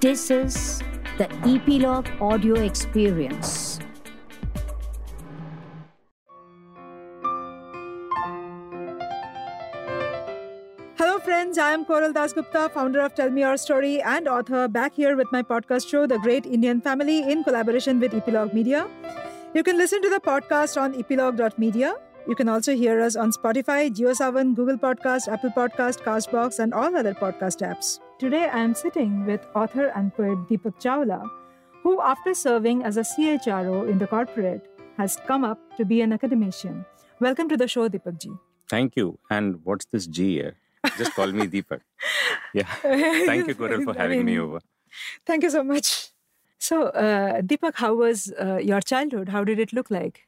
This is the Ep.Log Audio Experience. Hello, friends. I am Koral Dasgupta, founder of Tell Me Your Story and author, back here with my podcast show, The Great Indian Family, in collaboration with Ep.Log Media. You can listen to the podcast on eplog.media. You can also hear us on Spotify, JioSaavn, Google Podcast, Apple Podcast, Castbox, and all other podcast apps. Today, I am sitting with author and poet Deepak Chawla, who, after serving as a CHRO in the corporate, has come up to be an academician. Welcome to the show, Deepak ji. Thank you. And what's this G here? Just call me Deepak. Yeah. Thank you, Koral, for having me over. Thank you so much. So, uh, Deepak, how was uh, your childhood? How did it look like?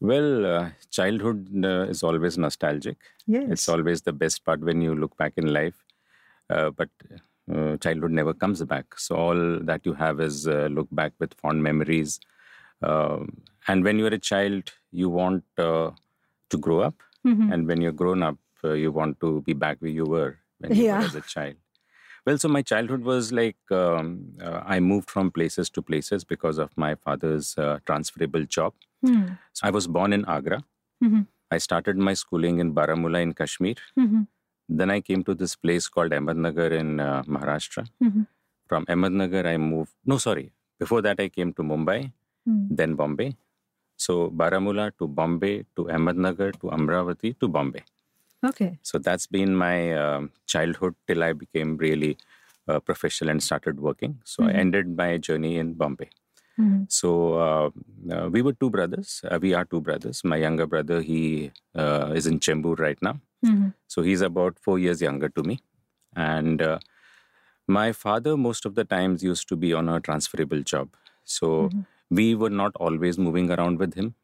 Well, uh, childhood uh, is always nostalgic. Yes. It's always the best part when you look back in life. Uh, but uh, childhood never comes back. So all that you have is uh, look back with fond memories. Um, and when you're a child, you want uh, to grow up. Mhm. And when you're grown up, uh, you want to be back where you were when you Yeah. were as a child. Well, so my childhood was like um, uh, I moved from places to places because of my father's uh, transferable job. Hmm. So I was born in Agra. Mhm. I started my schooling in Baramulla in Kashmir. Mhm. Then I came to this place called Ahmednagar in uh, Maharashtra. Mhm. From Ahmednagar, I moved. No, sorry. Before that, I came to Mumbai, Hmm. then Bombay. So Baramulla to Bombay to Ahmednagar to Amravati to Bombay. Okay. So that's been my um, childhood till I became really uh, professional and started working. So I Mhm. ended my journey in Bombay. Mhm. So uh, uh, we were two brothers. Uh, we are two brothers. My younger brother, he uh, is in Chembur right now. Mhm. So he's about four years younger to me. And uh, my father, most of the times, used to be on a transferable job. So Mhm. we were not always moving around with him.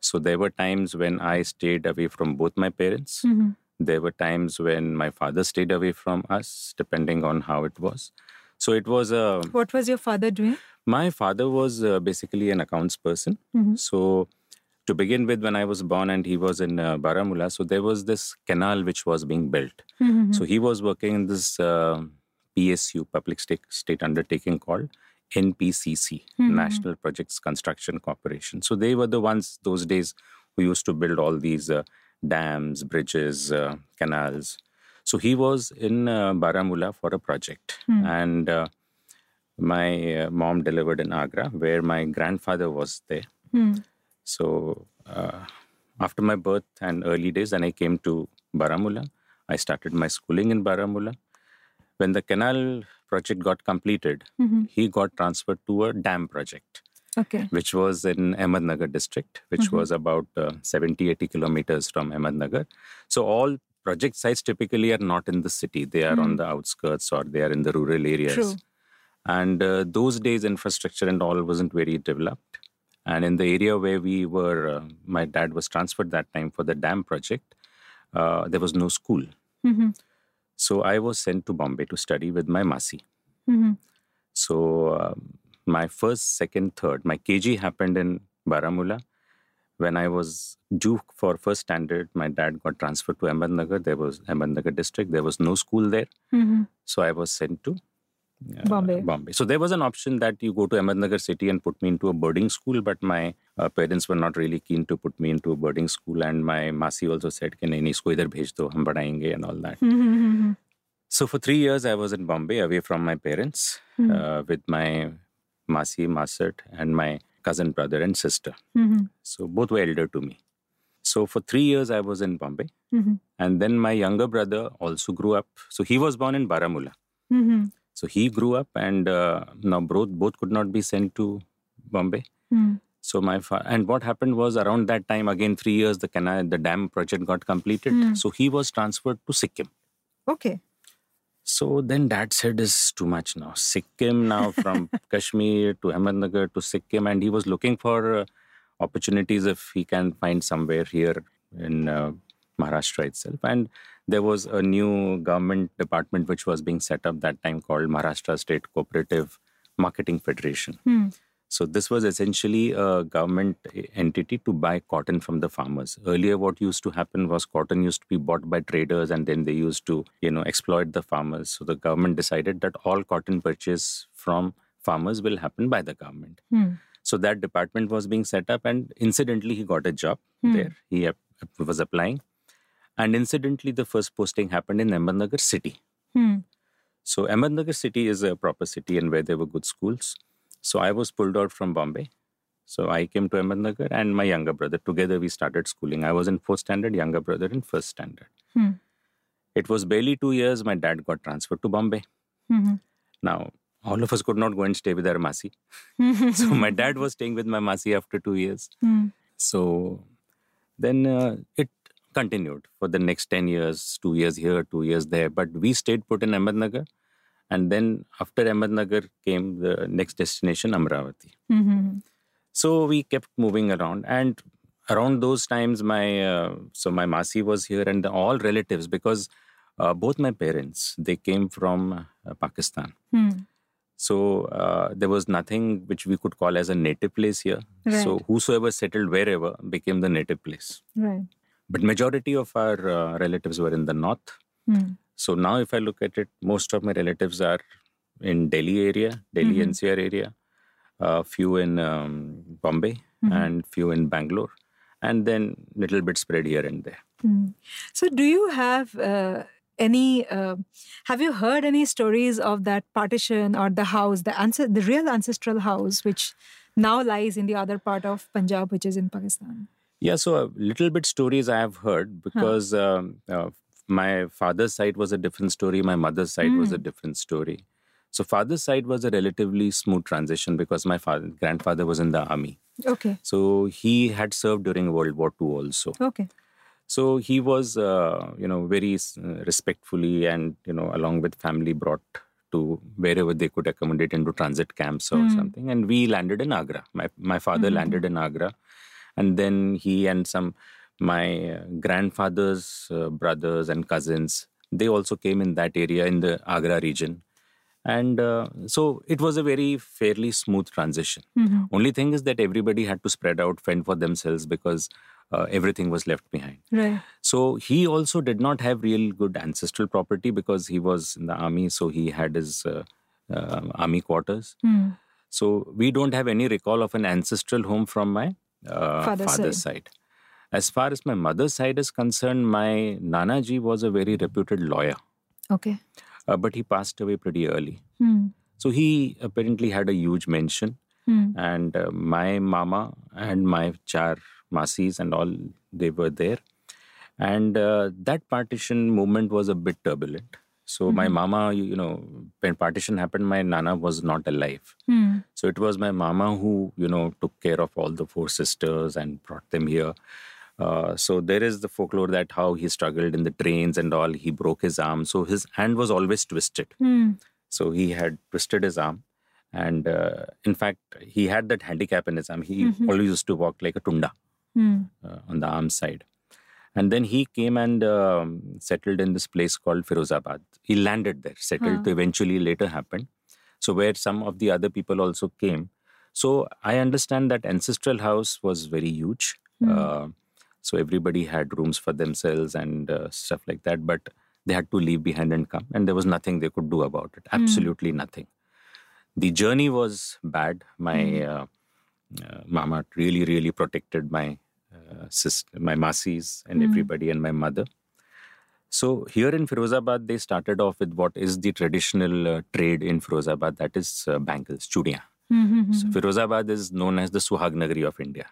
So there were times when I stayed away from both my parents. Mhm. There were times when my father stayed away from us, depending on how it was. So it was a. What was your father doing? My father was uh, basically an accounts person. Mhm. So, to begin with, when I was born and he was in uh, Baramulla, so there was this canal which was being built. Mhm. So, he was working in this uh, PSU, Public State, State Undertaking called NPCC, Mhm. National Projects Construction Corporation. So, they were the ones those days who used to build all these uh, dams, bridges, uh, canals. So, he was in uh, Baramulla for a project. Hmm. And uh, my uh, mom delivered in Agra, where my grandfather was there. So uh, after my birth and early days, then I came to Baramulla. I started my schooling in Baramulla. When the canal project got completed, Mhm. he got transferred to a dam project, Okay. which was in Ahmednagar district, which Mhm. was about uh, 70, 80 kilometers from Ahmednagar. So all project sites typically are not in the city. They are on Mm. the outskirts or they are in the rural areas. True. And uh, those days, infrastructure and all wasn't very developed. And in the area where we were, uh, my dad was transferred that time for the dam project, uh, there was no school. Mhm. So I was sent to Bombay to study with my Masi. Mhm. So um, my first, second, third, my KG happened in Baramulla. When I was due for first standard, my dad got transferred to Ahmednagar. There was Ahmednagar district. There was no school there. Mhm. So I was sent to Bombay. Bombay. So there was an option that you go to Ahmednagar city and put me into a boarding school, but my uh, parents were not really keen to put me into a boarding school, and my masi also said, "Can any school idhar bhej do, hum badayenge," and all that. Mm-hmm. So for three years, I was in Bombay, away from my parents, mm-hmm. uh, with my masi, masat, and my cousin brother and sister. Mm-hmm. So both were elder to me. So for three years, I was in Bombay, and then my younger brother also grew up. So he was born in Baramulla. So he grew up, and uh, now both both could not be sent to Bombay. Mhm. So my fa- and what happened was around that time again three years the canal the dam project got completed. Hmm. So he was transferred to Sikkim. Okay. So then dad said is too much now. Sikkim now from Kashmir to Ahmednagar to Sikkim, and he was looking for uh, opportunities if he can find somewhere here in uh, Maharashtra itself. And there was a new government department which was being set up that time called Maharashtra State Cooperative Marketing Federation. Hmm. So this was essentially a government entity to buy cotton from the farmers. Earlier, what used to happen was cotton used to be bought by traders, and then they used to, you know, exploit the farmers. So the government decided that all cotton purchase from farmers will happen by the government. Hmm. So that department was being set up, and incidentally, he got a job Hmm. there. He was applying, and incidentally, the first posting happened in Ahmednagar city. Hmm. So Ahmednagar city is a proper city, and where there were good schools. So I was pulled out from Bombay. So I came to Ahmednagar, and my younger brother together we started schooling. I was in fourth standard, younger brother in first standard. Hmm. It was barely two years. My dad got transferred to Bombay. Hmm. Now all of us could not go and stay with our masi. So my dad was staying with my masi after two years. Hmm. So then uh, it continued for the next 10 years, two years here, two years there. But we stayed put in Ahmednagar. And then after Ahmednagar came the next destination, Amravati. Hmm. So we kept moving around. And around those times, my uh, so my Masi was here and all relatives because uh, both my parents, they came from uh, Pakistan. Hmm. So uh, there was nothing which we could call as a native place here. So whosoever settled wherever became the native place. Right. But majority of our uh, relatives were in the north. Hmm. So now, if I look at it, most of my relatives are in Delhi area, Delhi Mhm. NCR area, a few in um, Bombay, Mhm. and few in Bangalore, and then little bit spread here and there. Hmm. So, do you have uh, any? Uh, have you heard any stories of that partition or the house, the answer, the real ancestral house, which now lies in the other part of Punjab, which is in Pakistan? Yeah, so a little bit stories I have heard because um, uh, my father's side was a different story, my mother's side was a Mm. different story. So father's side was a relatively smooth transition because my father, grandfather was in the army. Okay. So he had served during World War II also. Okay. So he was, uh, you know, very respectfully and, you know, along with family brought to wherever they could accommodate into transit camps or Hmm. something. And we landed in Agra. My, my father Mhm. landed in Agra. And then he and some, my uh, grandfather's uh, brothers and cousins, they also came in that area in the Agra region. And uh, so it was a very fairly smooth transition. Mhm. Only thing is that everybody had to spread out, fend for themselves because uh, everything was left behind. Right. So he also did not have real good ancestral property because he was in the army. So he had his uh, uh, army quarters. Hmm. So we don't have any recall of an ancestral home from my uh, Father's father's side. As far as my mother's side is concerned, my Nana ji was a very reputed lawyer, Okay. uh, but he passed away pretty early. Hmm. So he apparently had a huge mansion Hmm. and uh, my mama and my char masis and all they were there and uh, that partition movement was a bit turbulent so my Mhm. mama you, know when partition happened my nana was not alive Hmm. so it was my mama who you know took care of all the four sisters and brought them here uh, so there is the folklore that how he struggled in the trains and all he broke his arm so his hand was always twisted Hmm. so he had twisted his arm. And uh, in fact, he had that handicap in his arm. He Mhm. always used to walk like a tunda Hmm. uh, on the arm side. And then he came and um, settled in this place called Firozabad. He landed there, settled Huh. to eventually later happen. So, where some of the other people also came. So, I understand that ancestral house was very huge. Hmm. Uh, so, everybody had rooms for themselves and uh, stuff like that. But they had to leave behind and come, and there was nothing they could do about it. Hmm. Absolutely nothing. The journey was bad. My Hmm. uh, uh, mama really, really protected my uh, sister, my masis, and Hmm. everybody, and my mother. So here in Firozabad, they started off with what is the traditional uh, trade in Firozabad, that is uh, bangles, chudiyan. Hmm. Hmm. So Hmm. Firozabad is known as the Suhag Nagari of India.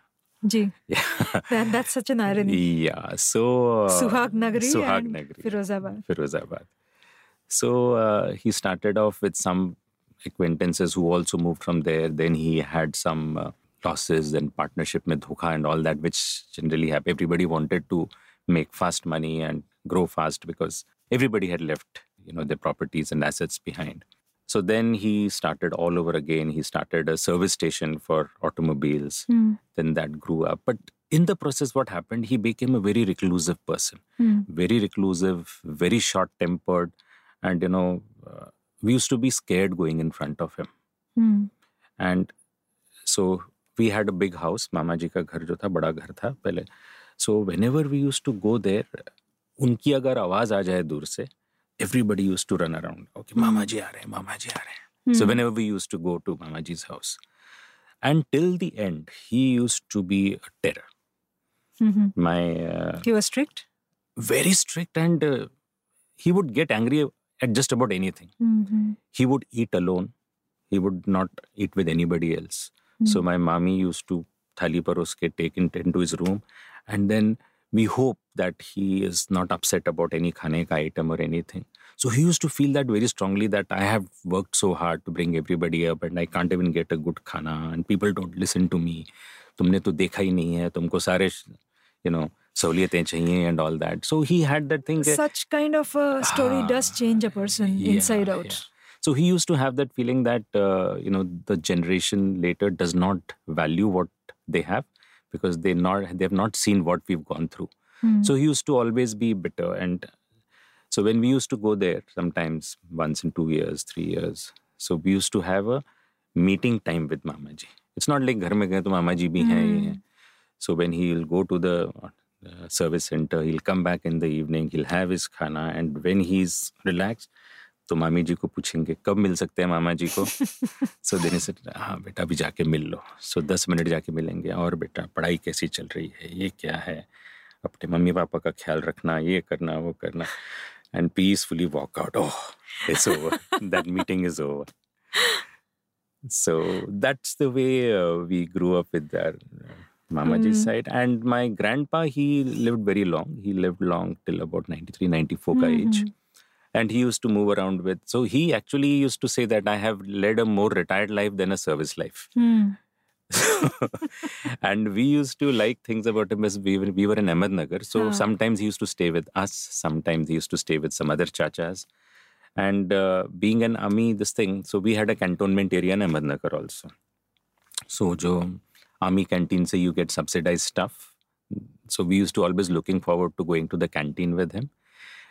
Ji. Yeah. That, that's such an irony. yeah. So uh, Suhag Nagari Suhag and Firozabad. Firozabad. So uh, he started off with some acquaintances who also moved from there. Then he had some uh, losses, then partnership with Dhokha and all that, which generally have everybody wanted to make fast money and grow fast because everybody had left you know their properties and assets behind. So then he started all over again. He started a service station for automobiles. Mm. then that grew up. But in the process what happened? He became a very reclusive person. Mm. very reclusive very short tempered and you know uh, we used to be scared going in front of him. Mm. and so we had a big house. Mama ji ka ghar jo tha bada ghar tha pehle. So whenever we used to go there उनकी अगर आवाज़ आ जाए दूर से everybody used to run around मामा जी आ रहे हैं मामा जी आ रहे हैं। So whenever we used to go to mama ji's house and till the end he used to be a terror my strict very strict and he would get angry at just about anything he would eat alone he would not eat with anybody else so my mami used to thali पर उसके take in ten to his room and then we hope that he is not upset about any khane ka item or anything so he used to feel that very strongly that i have worked so hard to bring everybody up and i can't even get a good khana and people don't listen to me तुमने तो देखा ही नहीं है तुमको सारे you know सहूलियतें चाहिए and all that so he had that thing that- Such kind of a story does change a person inside yeah, out. yeah. So he used to have that feeling that uh, you know the generation later does not value what they have because they not they have not seen what we've gone through. Hmm. So he used to always be bitter, and so when we used to go there, sometimes once in two years, three years, so we used to have a meeting time with Mama ji. It's not like घर में गए तो मामा जी भी हैं ये हैं. So when he'll go to the uh, service center, he'll come back in the evening, he'll have his khana, and when he's relaxed, तो मामी जी को पूछेंगे कब मिल सकते हैं मामा जी को? सो देने से हाँ बेटा अभी जाके मिल लो. सो दस मिनट जाके मिलेंगे और बेटा पढ़ाई कैसी चल रही है? ये क्या है? अपने मम्मी पापा का ख्याल रखना ये करना वो करना. And peacefully walk out oh it's over that meeting is over that's the way uh, we grew up with our uh, Mamaji's side. And my grandpa, he lived very long. He lived long till about 93, 94 ka age. And he used to move around with. So he actually used to say that I have led a more retired life than a service life. Hmm. and we used to like things about him as we were, we were in Ahmednagar. So sometimes he used to stay with us. Sometimes he used to stay with some other chachas. And uh, being an army, this thing, so we had a cantonment area in Ahmednagar also. So jo army canteen say you get subsidized stuff. So we used to always looking forward to going to the canteen with him.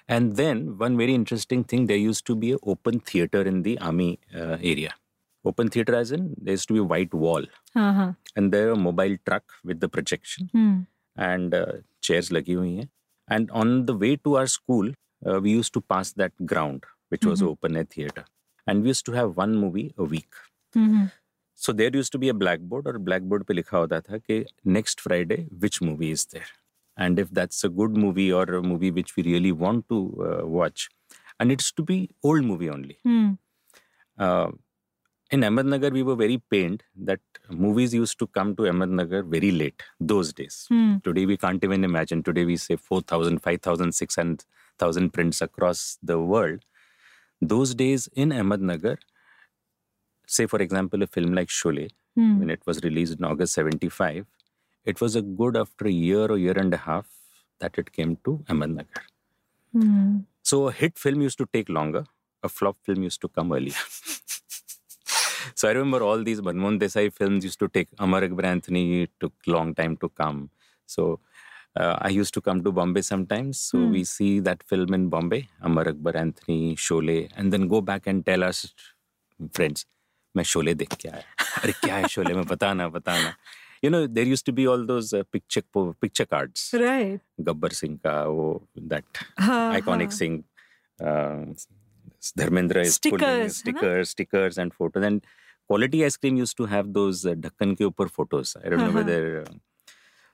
And then one very interesting thing, there used to be an open theater in the army uh, area. Open theater as in there used to be a white wall Uh-huh. and there a mobile truck with the projection Hmm. and uh, chairs lagi hui hain. And on the way to our school, uh, we used to pass that ground, which was open air theater. And we used to have one movie a week. Mhm. So there used to be a blackboard और blackboard पे लिखा होता था कि next Friday which movie is there, and if that's a good movie or a movie which we really want to uh, watch, and it's to be old movie only. Hmm. Uh, in Ahmednagar, we were very pained that movies used to come to Ahmednagar very late those days. Hmm. Today, we can't even imagine. Today, we say 4,000, 5,000, 6,000 prints across the world. Those days in Ahmednagar, say, for example, a film like Sholay, Hmm. when it was released in August 75, it was a good after a year or year and a half that it came to Ahmednagar. Mm. So a hit film used to take longer. A flop film used to come earlier. so I remember all these Manmohan Desai films used to take Amar Akbar Anthony took long time to come. So uh, I used to come to Bombay sometimes. So mm. we see that film in Bombay, Amar Akbar Anthony, Sholay, and then go back and tell us friends, मैं शोले देख Sholay. आया अरे क्या है शोले में you know there used to be all those uh, picture picture cards. Right. Gabbar singh ka wo that iconic singh uh, dharmendra is stickers, pulling stickers stickers and photos and Kwality ice cream used to have those uh, dhakkan ke upar photos. I don't know whether uh,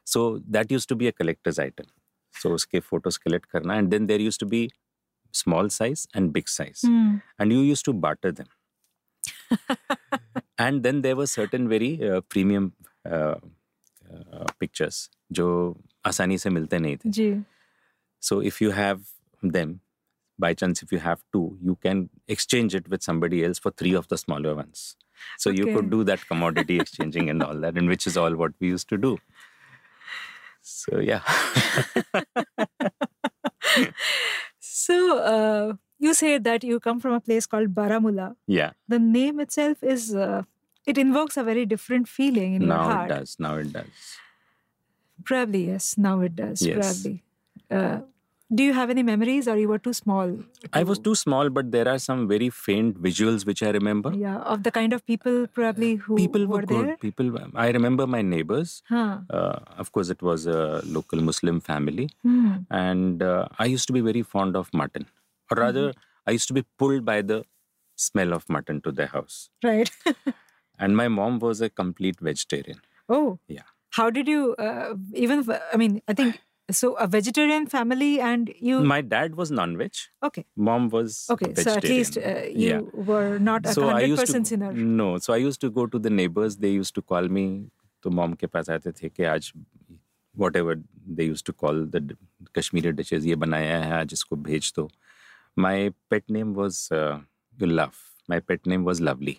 so that used to be a collector's item. So uske photos collect karna and then there used to be small size and big size. Hmm. And you used to barter them. And then there were certain very uh, premium uh, uh, pictures जो आसानी से मिलते नहीं थे जी. so if you have them, by chance, if you have two, you can exchange it with somebody else for three of the smaller ones. So you Okay. could do that commodity exchanging and all that, and which is all what we used to do. So yeah, So uh, you say that you come from a place called Baramulla. yeah. The name itself is uh, it invokes a very different feeling in your heart. Now it does. Now it does. Probably yes. Now it does. Yes. Probably. Uh, Do you have any memories, or you were too small? I was too small, but there are some very faint visuals which I remember. Yeah, of the kind of people probably who People were, were good. there. People, I remember my neighbors. Huh. Uh, of course, it was a local Muslim family, Hmm. and uh, I used to be very fond of mutton, or rather, Mm-hmm. I used to be pulled by the smell of mutton to their house. Right. And my mom was a complete vegetarian. oh. Yeah. How did you uh, even? I mean, I think so. A vegetarian family, and you. My dad was non-veg. okay. Mom was Okay. So vegetarian. at least uh, you Yeah. were not a so I hundred used percent to sinner. no so I used to go to the neighbors they used to call me तो mom के पास आते थे कि आज whatever they used to call the d- Kashmiri dishes ये बनाया है आज इसको भेज दो my pet name was uh, you laugh my pet name was lovely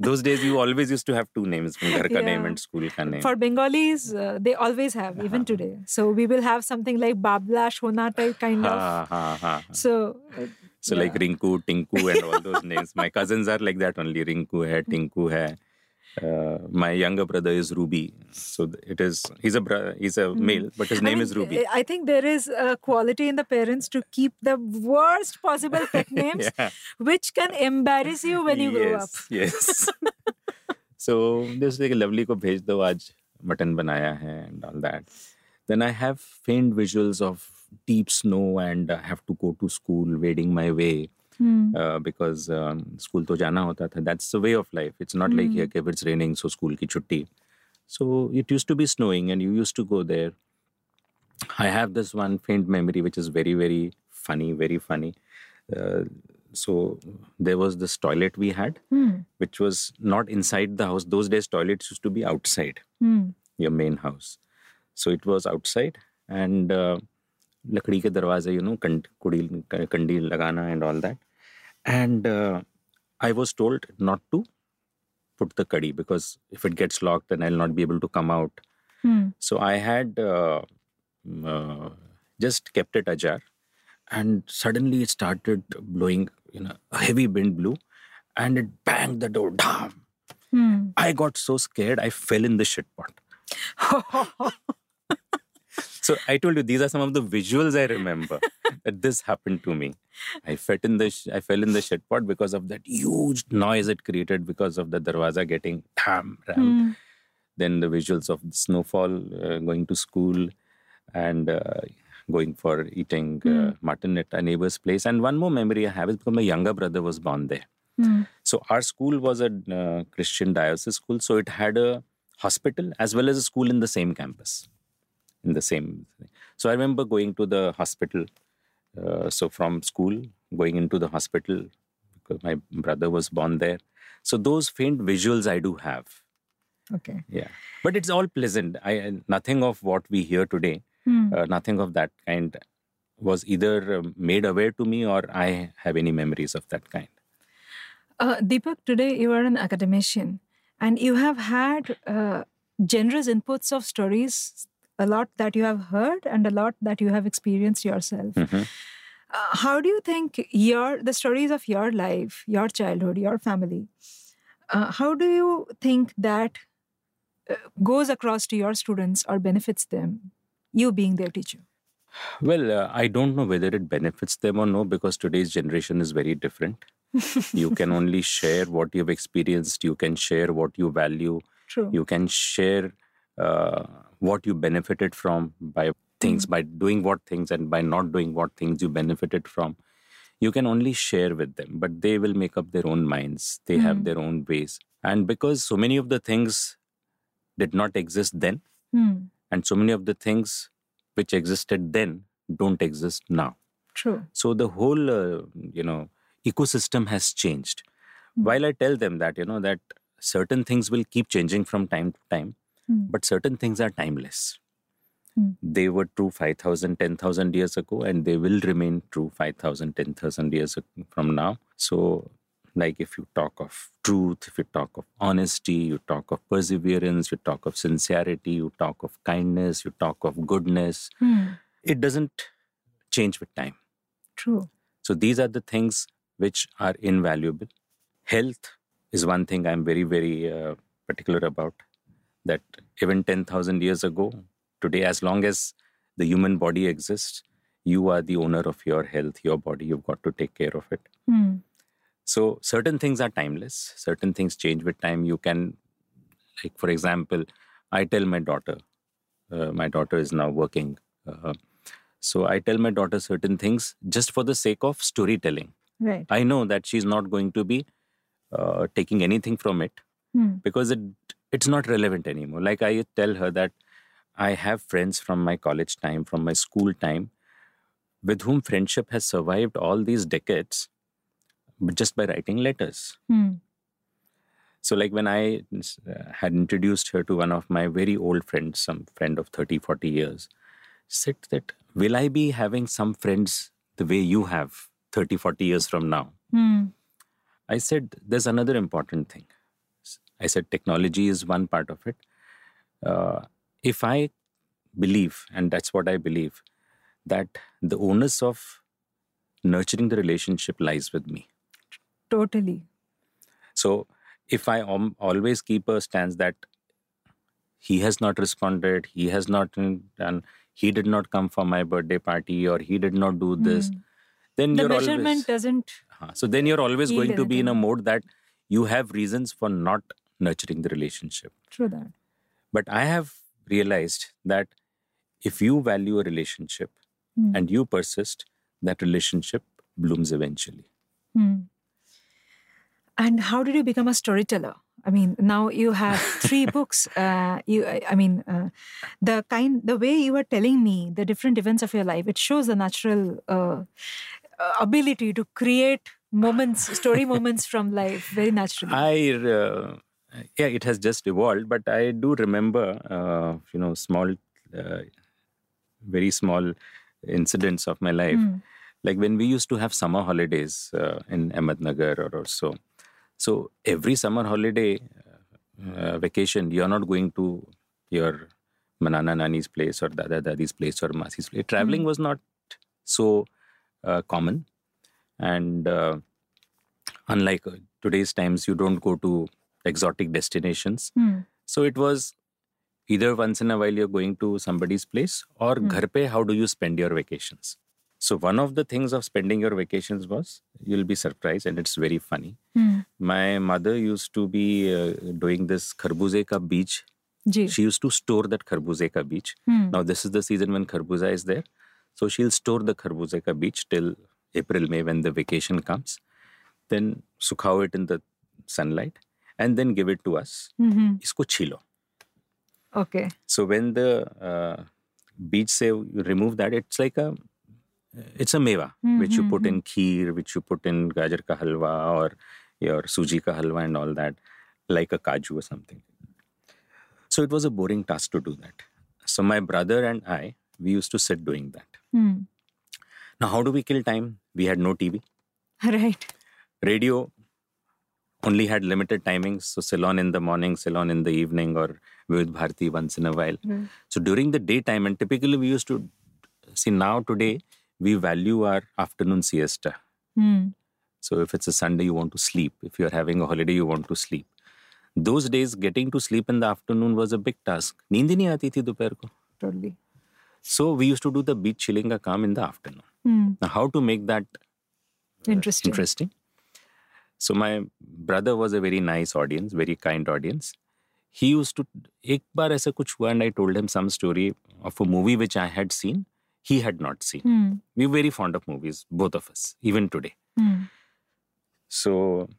those days you always used to have two names ghar ka yeah. name and school ka name. For bengalis uh, they always have even uh-huh. today. So we will have something like babla shona type kind of. so uh, so yeah. like rinku tinku and all those names. My cousins are like that only. Rinku hai tinku hai. Uh, my younger brother is Ruby, so it is he's a bro- he's a hmm. male, but his I name mean, is Ruby. I think there is a quality in the parents to keep the worst possible pet names, yeah. which can embarrass you when you yes, grow up. yes. so just like lovely ko bhej do aaj mutton banaya hai and all that. Then I have faint visuals of deep snow and I have to go to school wading my way Hmm. Because school तो जाना होता था। That's a way of life it's not like here it's raining so school की छुट्टी। So it used to be snowing and you used to go there I have this one faint memory which is very very funny very funny so there was this toilet we had which was not inside the house house. Those days toilets used to be outside mm. your main house. So it was लकड़ी के दरवाजे you know कंडी लगाना and all that And uh, I was told not to put the kadi because if it gets locked, then I'll not be able to come out. Hmm. So I had uh, uh, just kept it ajar, and suddenly it started blowing. You know, a heavy wind blew, and it banged the door. Damn! Hmm. I got so scared, I fell in the shit pot. So I told you these are some of the visuals I remember that this happened to me. I fell in the sh- I fell in the shit pot because of that huge noise it created because of the darwaza getting tam ram. Hmm. Then the visuals of the snowfall, uh, going to school, and uh, going for eating uh, mutton at a neighbor's place. And one more memory I have is because my younger brother was born there. Hmm. So our school was a uh, Christian diocese school, so it had a hospital as well as a school in the same campus, in the same. So I remember going to the hospital. Uh, so from school, going into the hospital because my brother was born there. So those faint visuals I do have. Okay. Yeah, but it's all pleasant. I nothing of what we hear today, Hmm. uh, nothing of that kind, was either um, made aware to me or I have any memories of that kind. Uh, Deepak, today you are an academician and you have had uh, generous inputs of stories, a lot that you have heard and a lot that you have experienced yourself. Mhm. Uh, how do you think your the stories of your life, your childhood, your family, uh, how do you think that uh, goes across to your students or benefits them, you being their teacher? Well, uh, I don't know whether it benefits them or no because today's generation is very different. you can only share what you've experienced, you can share what you value, True. you can share uh, what you benefited from by things, by doing what things and by not doing what things you benefited from. You can only share with them, but they will make up their own minds. They have Mm. their own ways. And because so many of the things did not exist then, Hmm. and so many of the things which existed then don't exist now. True. So the whole, uh, you know, ecosystem has changed. Mm. While I tell them that, you know, that certain things will keep changing from time to time, Mm. but certain things are timeless. Mm. They were true 5,000, 10,000 years ago, and they will remain true 5,000, 10,000 years from now. So, like if you talk of truth, if you talk of honesty, you talk of perseverance, you talk of sincerity, you talk of kindness, you talk of goodness, Hmm. it doesn't change with time. True. So these are the things which are invaluable. Health is one thing I'm very, very uh, particular about. That even 10,000 years ago, today, as long as the human body exists, you are the owner of your health, your body. You've got to take care of it. Hmm. So certain things are timeless. Certain things change with time. You can, like for example, I tell my daughter. Uh, my daughter is now working. Uh, so I tell my daughter certain things just for the sake of storytelling. Right. I know that she's not going to be uh, taking anything from it Hmm. because it it's not relevant anymore. Like I tell her that I have friends from my college time, from my school time, with whom friendship has survived all these decades, just by writing letters. Hmm. So, like when I uh, had introduced her to one of my very old friends, some friend of 30, 40 years, said that, Will I be having some friends the way you have 30, 40 years from now? Hmm. I said, There's another important thing. I said, Technology is one part of it. Uh, if I believe, and that's what I believe, that the onus of nurturing the relationship lies with me. Totally. So if I om- always keep a stance that he has not responded, he has not done, he did not come for my birthday party, or he did not do this, Hmm. then The you're measurement always doesn't. Huh. so then you're always going to be in a mode that you have reasons for not nurturing the relationship. True that. But I have realized that if you value a relationship Hmm. and you persist, that relationship blooms eventually. Hmm. And how did you become a storyteller? I mean, now you have three books. Uh, you, I I mean, uh, the kind, the way you are telling me the different events of your life, it shows the natural uh, uh, ability to create moments, story moments from life very naturally. I, uh, yeah, it has just evolved, but I do remember, uh, you know, small, uh, very small incidents of my life. Hmm. Like when we used to have summer holidays uh, in Ahmednagar or, or so. So every summer holiday uh, vacation, you're not going to your Manana Nani's place or Dada Dadi's place or Masi's place. Traveling was not so uh, common. And uh, unlike uh, today's times, you don't go to exotic destinations. Hmm. So it was either once in a while you're going to somebody's place or Hmm. ghar pe, how do you spend your vacations? So one of the things of spending your vacations was you'll be surprised and it's very funny. Hmm. My mother used to be uh, doing this kharbuze ka beach. Ji. She used to store that kharbuze ka beach. Hmm. Now this is the season when kharbuza is there. So she'll store the kharbuze ka beach till April, May when the vacation comes. Then sukhao it in the sunlight and then give it to us. Mhm. Isko chilo. Okay. So when the uh, beach say you remove that, it's like a it's a meva which you put in kheer, which you put in gajar ka halwa or your suji ka halwa and all that, like a kaju or something. So it was a boring task to do that. So my brother and I, we used to sit doing that. Hmm. Now, how do we kill time? We had no TV. Right. Radio only had limited timings. So Ceylon in the morning, Ceylon in the evening, or Vividh Bharati once in a while. Mm. So during the daytime, and typically we used to see now today we value our afternoon siesta. Mm. So if it's a Sunday, you want to sleep. If you're having a holiday, you want to sleep. Those days, getting to sleep in the afternoon was a big task. नींद नहीं आती थी दोपहर को. Totally. So we used to do the beach chilling a calm in the afternoon. Mm. Now how to make that uh, interesting? Interesting. So my brother was a very nice audience, very kind audience. He used to एक बार ऐसा कुछ हुआ and I told him some story of a movie which I had seen. He had not seen. Hmm. We're very fond of movies, both of us, even today. Hmm. So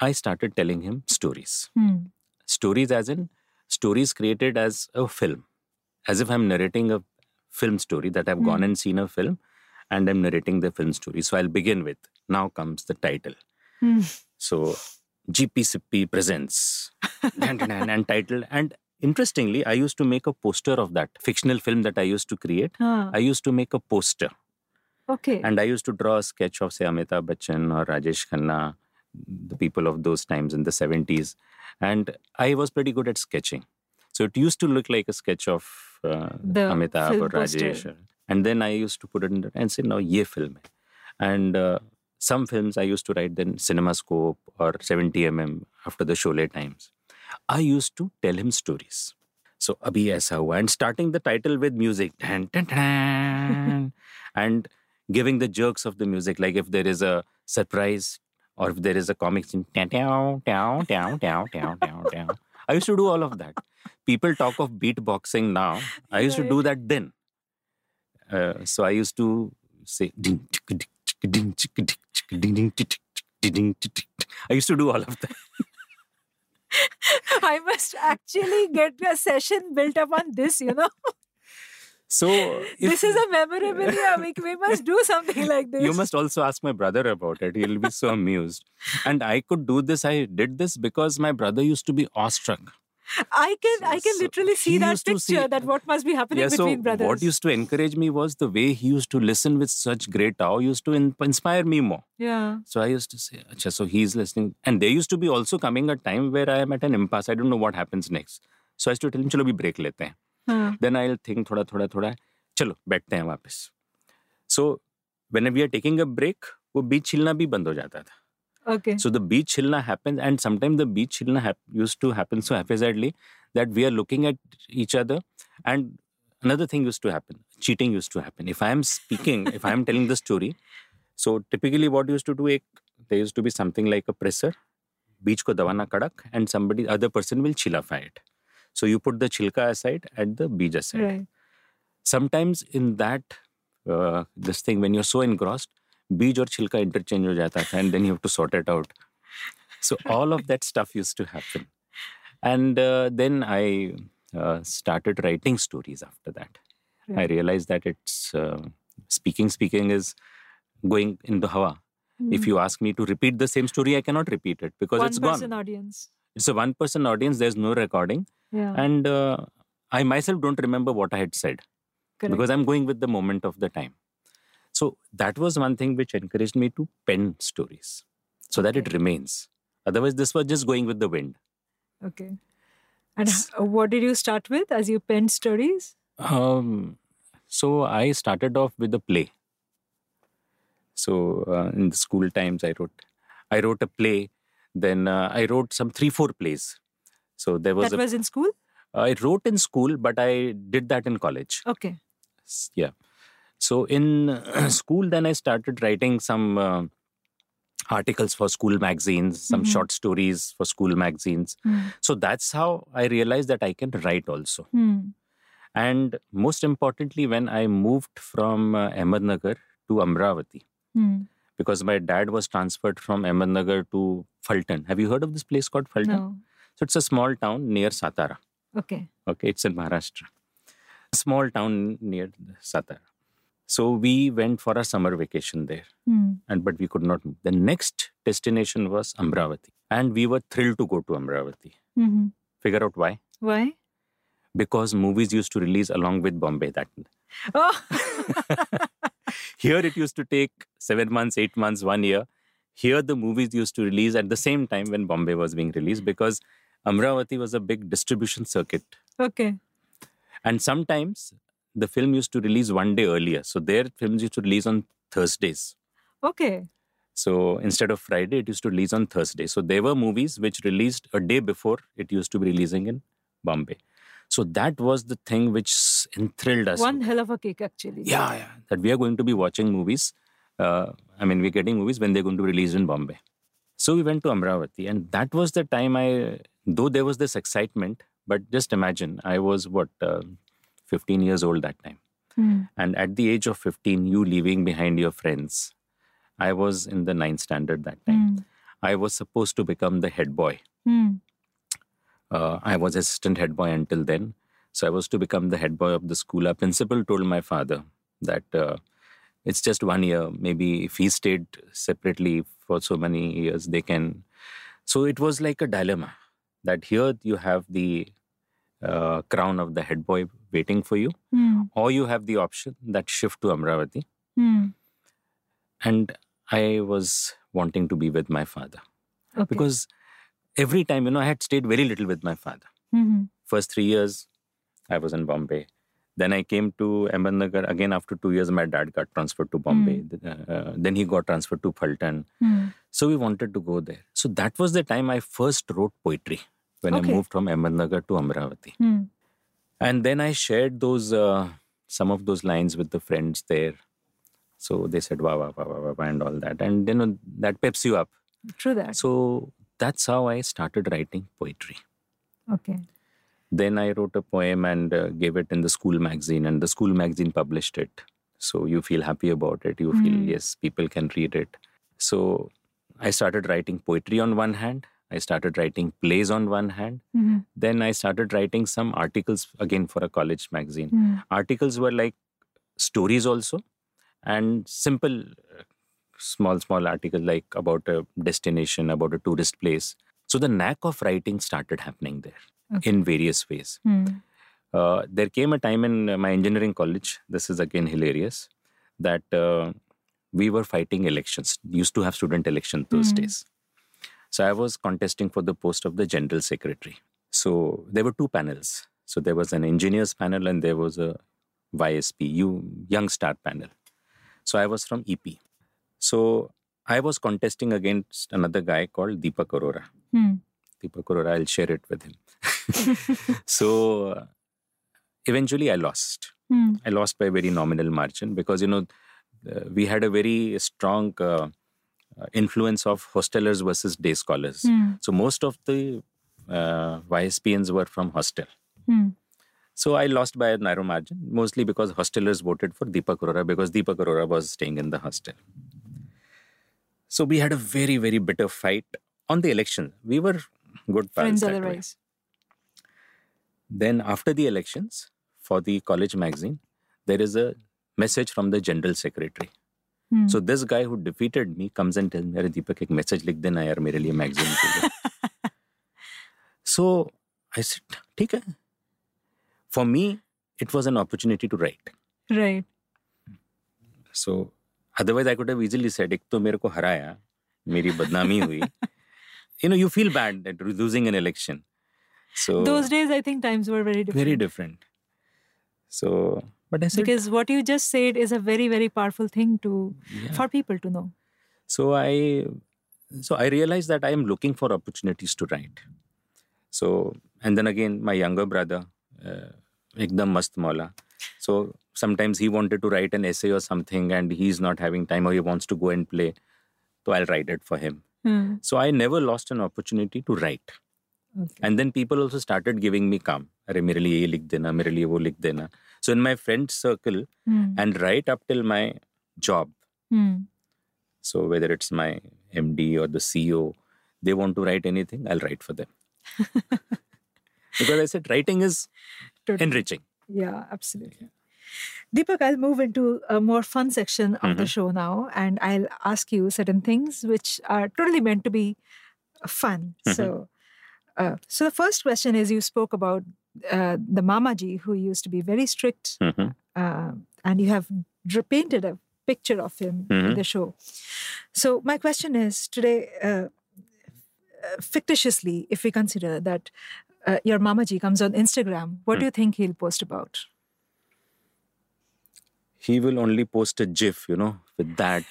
I started telling him stories. Hmm. Stories as in stories created as a film, as if I'm narrating a film story that I've gone and seen a film and I'm narrating the film story. So I'll begin with now comes the title. Hmm. So GPCP presents and title. And interestingly, I used to make a poster of that fictional film that I used to create. Ah, I used to make a poster okay. and I used to draw a sketch of, say, Amitabh Bachchan or Rajesh Khanna, the people of those times in the 70s. And I was pretty good at sketching. So it used to look like a sketch of uh, Amitabh or Rajesh. poster. And then I used to put it in the, and say, now ye film hai. And uh, some films I used to write then CinemaScope or 70mm after the Sholay times. I used to tell him stories. So abhi aisa hua. And starting the title with music. Dun, dun, dun, and giving the jerks of the music. Like if there is a surprise or if there is a comic scene. Down, down, down, down, down, down, down. I used to do all of that. People talk of beatboxing now. I used to do that then. Uh, so I used to say ding, ding, ding, I used to do all of that. I must actually get a session built up on this, you know. So if- this is a memorabilia. We, we must do something like this. you must also ask my brother about it. He'll be so amused. And I could do this. I did this because my brother used to be awestruck. I can I can So literally see he that used to picture see- that what must be happening Yeah, so between brothers. what used to encourage me was the way he used to listen with such great awe, used to in- inspire me more. yeah. So I used to say, Acha, so he's listening. And there used to be also coming a time where I am at an impasse. I don't know what happens next. So I used to tell him, chalo bhi break lete hain. Huh. Then I'll think thoda thoda thoda. चलो बैठते हैं वापस so when we are taking a break वो बीच छिलना भी बंद हो जाता था Okay. So the beach chilna happens, and sometimes the beach chilna hap- used to happen so haphazardly that we are looking at each other. And another thing used to happen: cheating used to happen. If I am speaking, if I am telling the story, so typically what used to do, ek, there used to be something like a presser, beach ko dawana kadak, and somebody other person will chilafy it. So you put the chilka aside and the beach aside right. sometimes in that uh, this thing when you're so engrossed beej or chilka interchange ho jata tha and then you have to sort it out so all of that stuff used to happen and uh, then i uh, started writing stories after that i realized that it's uh, speaking speaking is going in the hawa if Hmm. you ask me to repeat the same story i cannot repeat it because one it's person gone audience. it's a one person audience there's no recording Yeah. and uh, i myself don't remember what i had said correct. because I'm going with the moment of the time. So that was one thing which encouraged me to pen stories so that it remains. Otherwise, this was just going with the wind. okay. And uh, what did you start with as you penned stories? Um, so I started off with a play. So uh, in the school times, I wrote, I wrote a play. Then uh, I wrote some three, four plays. So there was that a, was in school? I wrote in school, but I did that in college. Okay. Yeah so in school then i started writing some uh, articles for school magazines some Mhm. short stories for school magazines Hmm. so that's how i realized that i can write also Hmm. and most importantly when i moved from uh, ahmednagar to amravati Hmm. because my dad was transferred from ahmednagar to Phaltan have you heard of this place called Phaltan No. so it's a small town near satara Okay. Okay, it's in Maharashtra. A small town near Satara. So we went for a summer vacation there, Hmm. and but we could not move. The next destination was Amravati, and we were thrilled to go to Amravati. hmm Figure out why? Why? Because movies used to release along with Bombay. That Oh. here it used to take seven months, eight months, one year. Here the movies used to release at the same time when Bombay was being released because Amravati was a big distribution circuit. okay. And sometimes the film used to release one day earlier. So their films used to release on Thursdays. Okay. So instead of Friday, it used to release on Thursday. So there were movies which released a day before it used to be releasing in Bombay. So that was the thing which enthralled us. One hell of a cake, actually. Yeah, yeah. That we are going to be watching movies. Uh, I mean, we're getting movies when they're going to be released in Bombay. So we went to Amravati, and that was the time I, though there was this excitement, but just imagine, I was what, uh, 15 years old that time. Hmm. And at the age of 15, you leaving behind your friends. I was in the ninth standard that time. Hmm. I was supposed to become the head boy. Hmm. Uh, I was assistant head boy until then. So I was to become the head boy of the school. Our principal told my father that uh, it's just one year. Maybe if he stayed separately for so many years, they can. So it was like a dilemma that here you have the uh, crown of the head boy waiting for you, Hmm. or you have the option that shift to Amravati. Hmm. And I was wanting to be with my father Okay. because every time, you know, I had stayed very little with my father. Mhm. First three years, I was in Bombay. Then I came to Ahmednagar. Again, after two years, my dad got transferred to Bombay. Uh, then he got transferred to Phaltan. Hmm. So we wanted to go there. So that was the time I first wrote poetry when Okay. I moved from Ahmednagar to Amravati. Hmm. And then I shared those uh, some of those lines with the friends there. So they said wow, wow, wow, wow, wow, and all that, and you know that peps you up. True that. So that's how I started writing poetry. Okay. Then I wrote a poem and uh, gave it in the school magazine, and the school magazine published it. So you feel happy about it. You feel Mm. yes, people can read it. So I started writing poetry on one hand. I started writing plays on one hand. Mhm. Then I started writing some articles again for a college magazine. Mm. Articles were like stories also, and simple, small, small articles like about a destination, about a tourist place. So the knack of writing started happening there Okay. in various ways. Mm. Uh, there came a time in my engineering college, this is again hilarious, that uh, we were fighting elections. Used to have student election those Hmm. days. So I was contesting for the post of the general secretary. So there were two panels. So there was an engineers panel and there was a YSP, you young star panel. So I was from EP. So I was contesting against another guy called Deepak Arora. Mm. Deepak Arora, I'll share it with him. so eventually I lost. Mm. I lost by a very nominal margin because you know uh, we had a very strong uh, influence of hostelers versus day scholars. Mm. So most of the uh, YSPNs were from hostel. Mm. So I lost by a narrow margin, mostly because hostelers voted for Deepak Arora because Deepak Arora was staying in the hostel. So we had a very very bitter fight on the election. We were good pals Friends otherwise. Then after the elections for the college magazine, there is a message from the general secretary. So this guy who defeated me comes and tells मेरे दीपक एक message लिख देना यार मेरे लिए magazine के लिए. सो आई said ठीक है. For me it was an opportunity to write right so otherwise I could have easily said एक तो मेरे को हराया मेरी बदनामी हुई. You know you feel bad that losing an election so those days I think times were very different very different so but I said, Because what you just said is a very, very powerful thing to yeah. for people to know. so I, so I realized that I am looking for opportunities to write. So, and then again, my younger brother, uh, ekdam mast maula. So sometimes he wanted to write an essay or something, and he's not having time, or he wants to go and play. So I'll write it for him. Hmm. So I never lost an opportunity to write. Okay. And then people also started giving me काम अरे मेरे लिए ये लिख देना मेरे लिए वो लिख देना so in my friend circle Hmm. and right up till my job Hmm. so whether it's my md or the ceo they want to write anything i'll write for them because i said writing is Totally. enriching Yeah, absolutely. Deepak, I'll move into a more fun section of the show now, and I'll ask you certain things which are totally meant to be fun. So, uh, so the first question is: you spoke about uh, the Mamaji who used to be very strict, Mhm. uh, and you have painted a picture of him in Mhm. the show. So, my question is today, uh, fictitiously, if we consider that uh, your Mamaji comes on Instagram, what do you think he'll post about? he will only post a gif you know with that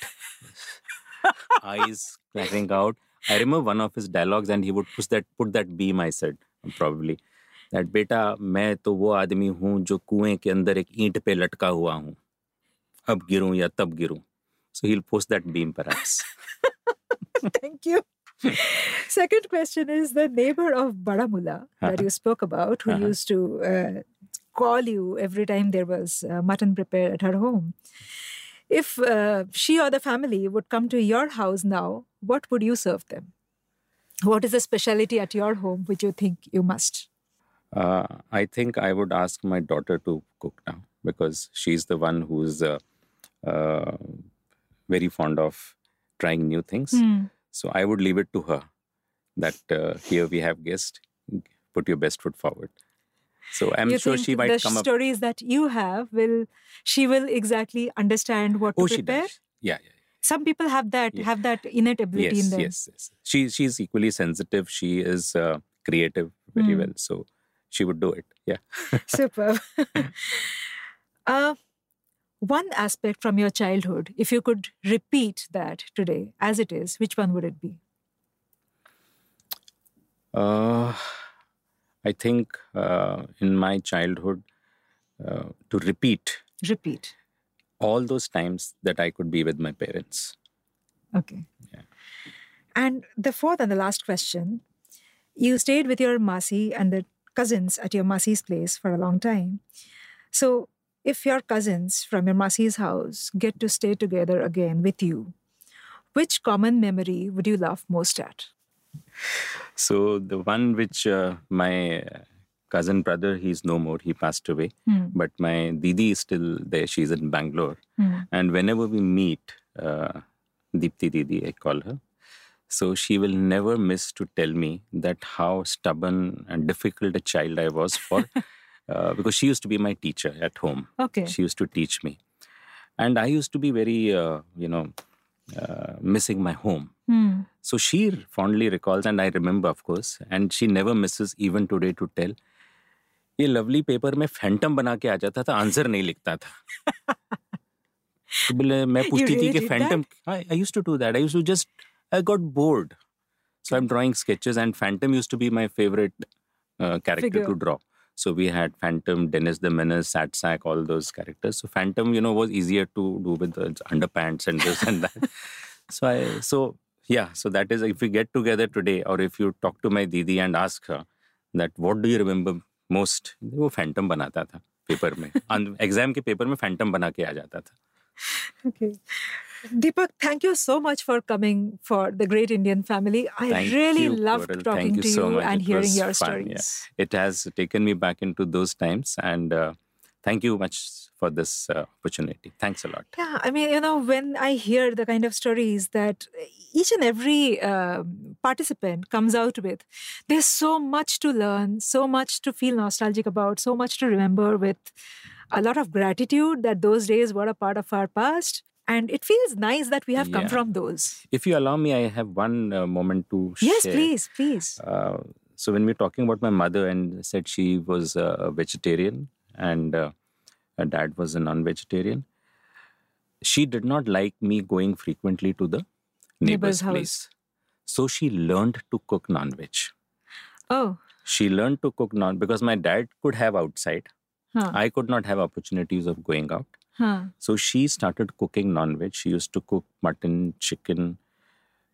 eyes cracking out I remember one of his dialogues, and he would push that put that beam. I said probably. That "Beta, मैं तो वो आदमी हूँ जो कुएं के अंदर एक ईंट पे लटका हुआ हूँ। अब गिरूं या so he'll post that beam perhaps. Thank you. Second question is the neighbor of Baramullah that uh-huh. you spoke about who uh-huh. used to uh, call you every time there was uh, mutton prepared at her home. If uh, she or the family would come to your house now what would you serve them? What is the specialty at your home which you think you must? uh, i think i would ask my daughter to cook now because she's the one who's uh, uh, very fond of trying new things So I would leave it to her that uh, here we have guests, put your best foot forward. So I'm you sure she might the come up. stories that you have will she will exactly understand what Oh, to she prepare? does. Yeah, yeah. Some people have that Yeah. have that innate ability Yes, in them. yes, yes. She she's equally sensitive. She is uh, creative very Hmm. well. So she would do it. Yeah. Superb. uh, one aspect from your childhood, if you could repeat that today as it is, which one would it be? Uh, I think uh, in my childhood, uh, to repeat Repeat. All those times that I could be with my parents. Okay. Yeah. And the fourth and the last question you stayed with your Masi and the cousins at your Masi's place for a long time. So, if your cousins from your Masi's house get to stay together again with you, which common memory would you laugh most at? So the one which uh, my cousin brother, he's no more. He passed away. Hmm. But my Didi is still there. She's in Bangalore. Hmm. And whenever we meet, uh, Deepti Didi, I call her. So she will never miss to tell me that how stubborn and difficult a child I was for, uh, because she used to be my teacher at home. Okay. She used to teach me, and I used to be very, uh, you know, uh, missing my home. Hmm. So she fondly recalls, and I remember, of course, and she never misses even today to tell. ये lovely paper में Phantom बना के आ जाता था answer नहीं लिखता था तो बोले मैं पूछती थी really कि did Phantom I used to do that I used to just I got board so i'm drawing sketches and phantom used to be my favorite uh, character Figure. to draw so we had phantom dennis the menace satsak all those characters so phantom you know was easier to do with the underpants and this and that so i so yeah so that is if we get together today or if you talk to my didi and ask her that what do you remember most वो Phantom बनाता था paper में exam के paper में Phantom बना के आ जाता था Okay. Deepak, thank you so much for coming for the Great Indian Family. I Thank really you, loved Koral. talking Thank to you so you much. and It hearing was your fun, yeah. stories. it has taken me back into those times and uh, thank you much for this uh, opportunity thanks a lot Yeah, I mean, you know, when I hear the kind of stories that each and every um participant comes out with, there's so much to learn, so much to feel nostalgic about, so much to remember with a lot of gratitude that those days were a part of our past. And it feels nice that we have come from those. if you allow me i have one uh, moment to share. Yes, share. please, please. uh, so when we're talking about my mother and said she was uh, a vegetarian and uh, her dad was a non-vegetarian. She did not like me going frequently to the Neighbor's neighbor's place. so she learned to cook non-veg. Oh, she learned to cook non because my dad could have outside. Huh, i could not have opportunities of going out. Huh. so she started cooking non-veg. She used to cook mutton chicken.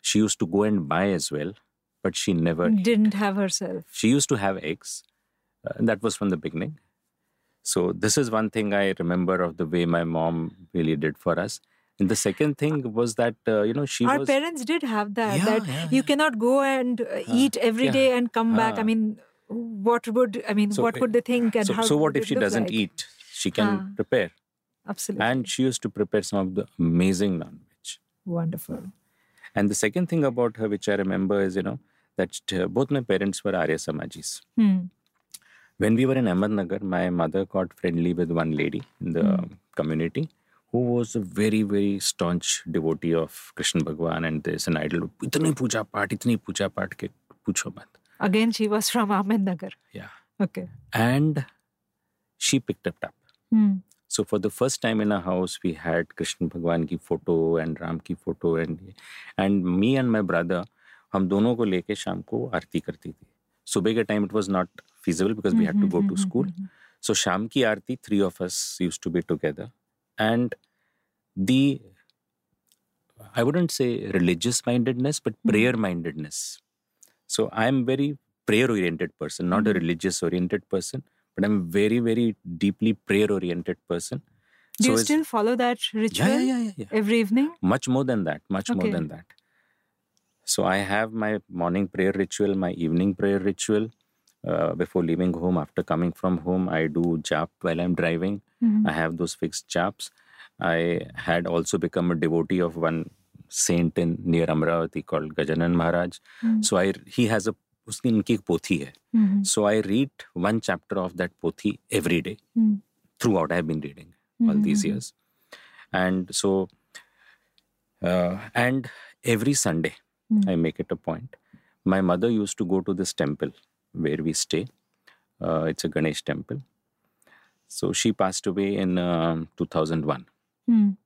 She used to go and buy as well but she never Didn't have herself. she used to have eggs. Uh, and that was from the beginning so this is one thing i remember of the way my mom really did for us and the second thing was that uh, you know she Our was parents did have that. Yeah, that yeah, you yeah. cannot go and uh, eat every day and come back. I mean, what would I mean? So, what would they think? And so, how? so what if she doesn't like? eat she can prepare Absolutely. and she used to prepare some of the amazing non-veg Wonderful. and the second thing about her which i remember is you know that uh, both my parents were arya samajis Hmm. When we were in Ahmednagar, my mother got friendly with one lady in the mm. community who was a very, very staunch devotee of Krishna Bhagwan and this an idol. इतनी पूजा पाठ, इतनी पूजा पाठ के पूछो मत. Again, she was from Ahmednagar. Yeah. Okay. And she picked it up. Hmm. So for the first time in our house, we had Krishna Bhagwan की photo and Ram की photo and and me and my brother हम दोनों को लेके शाम को आरती करती थी सुबह के time it was not feasible because we had to mm-hmm, go to mm-hmm, school. Mm-hmm. So Sham ki Aarti, three of us used to be together. And the, I wouldn't say religious mindedness, but prayer mindedness. So I'm very prayer oriented person, not a religious oriented person, but I'm very, very deeply prayer oriented person. Do so you still follow that ritual yeah, yeah, yeah, yeah. every evening? Much more than that, much more than that. So I have my morning prayer ritual, my evening prayer ritual. Uh, before leaving home, after coming from home, I do jap while I'm driving. Mhm. I have those fixed japs. I had also become a devotee of one saint in near Amravati called Gajanan Maharaj. Mm. So I he has a उसकी उनकी एक पोथी है Mhm. so I read one chapter of that pothi every day Mm. throughout I've been reading all these Mhm. years and so uh, and every Sunday Mm. I make it a point my mother used to go to this temple where we stay uh, it's a Ganesh temple so she passed away in um 2001 Mm.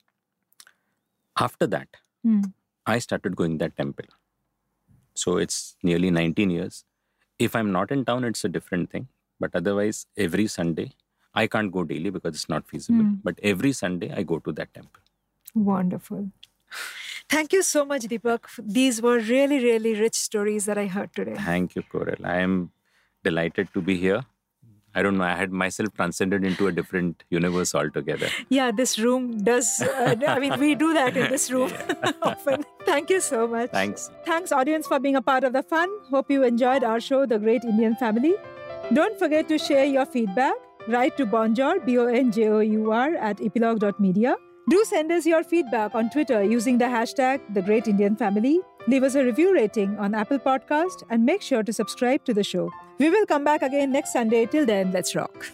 after that Mm. I started going that temple. So it's nearly 19 years. If I'm not in town, it's a different thing. But otherwise, every Sunday, I can't go daily because it's not feasible. Hmm. But every Sunday, I go to that temple. Wonderful. Thank you so much, Deepak. These were really, really rich stories that I heard today. Thank you, Corel. I am delighted to be here. I don't know. I had myself transcended into a different universe altogether. Yeah, this room does. Uh, I mean, we do that in this room often. Thank you so much. Thanks. Thanks, audience, for being a part of the fun. Hope you enjoyed our show, The Great Indian Family. Don't forget to share your feedback. Write to Bonjour, B O N J O U R, at eplog.media. Do send us your feedback on Twitter using the hashtag The Great Indian Family. Leave us a review rating on Apple Podcast and make sure to subscribe to the show. We will come back again next Sunday. Till then, let's rock.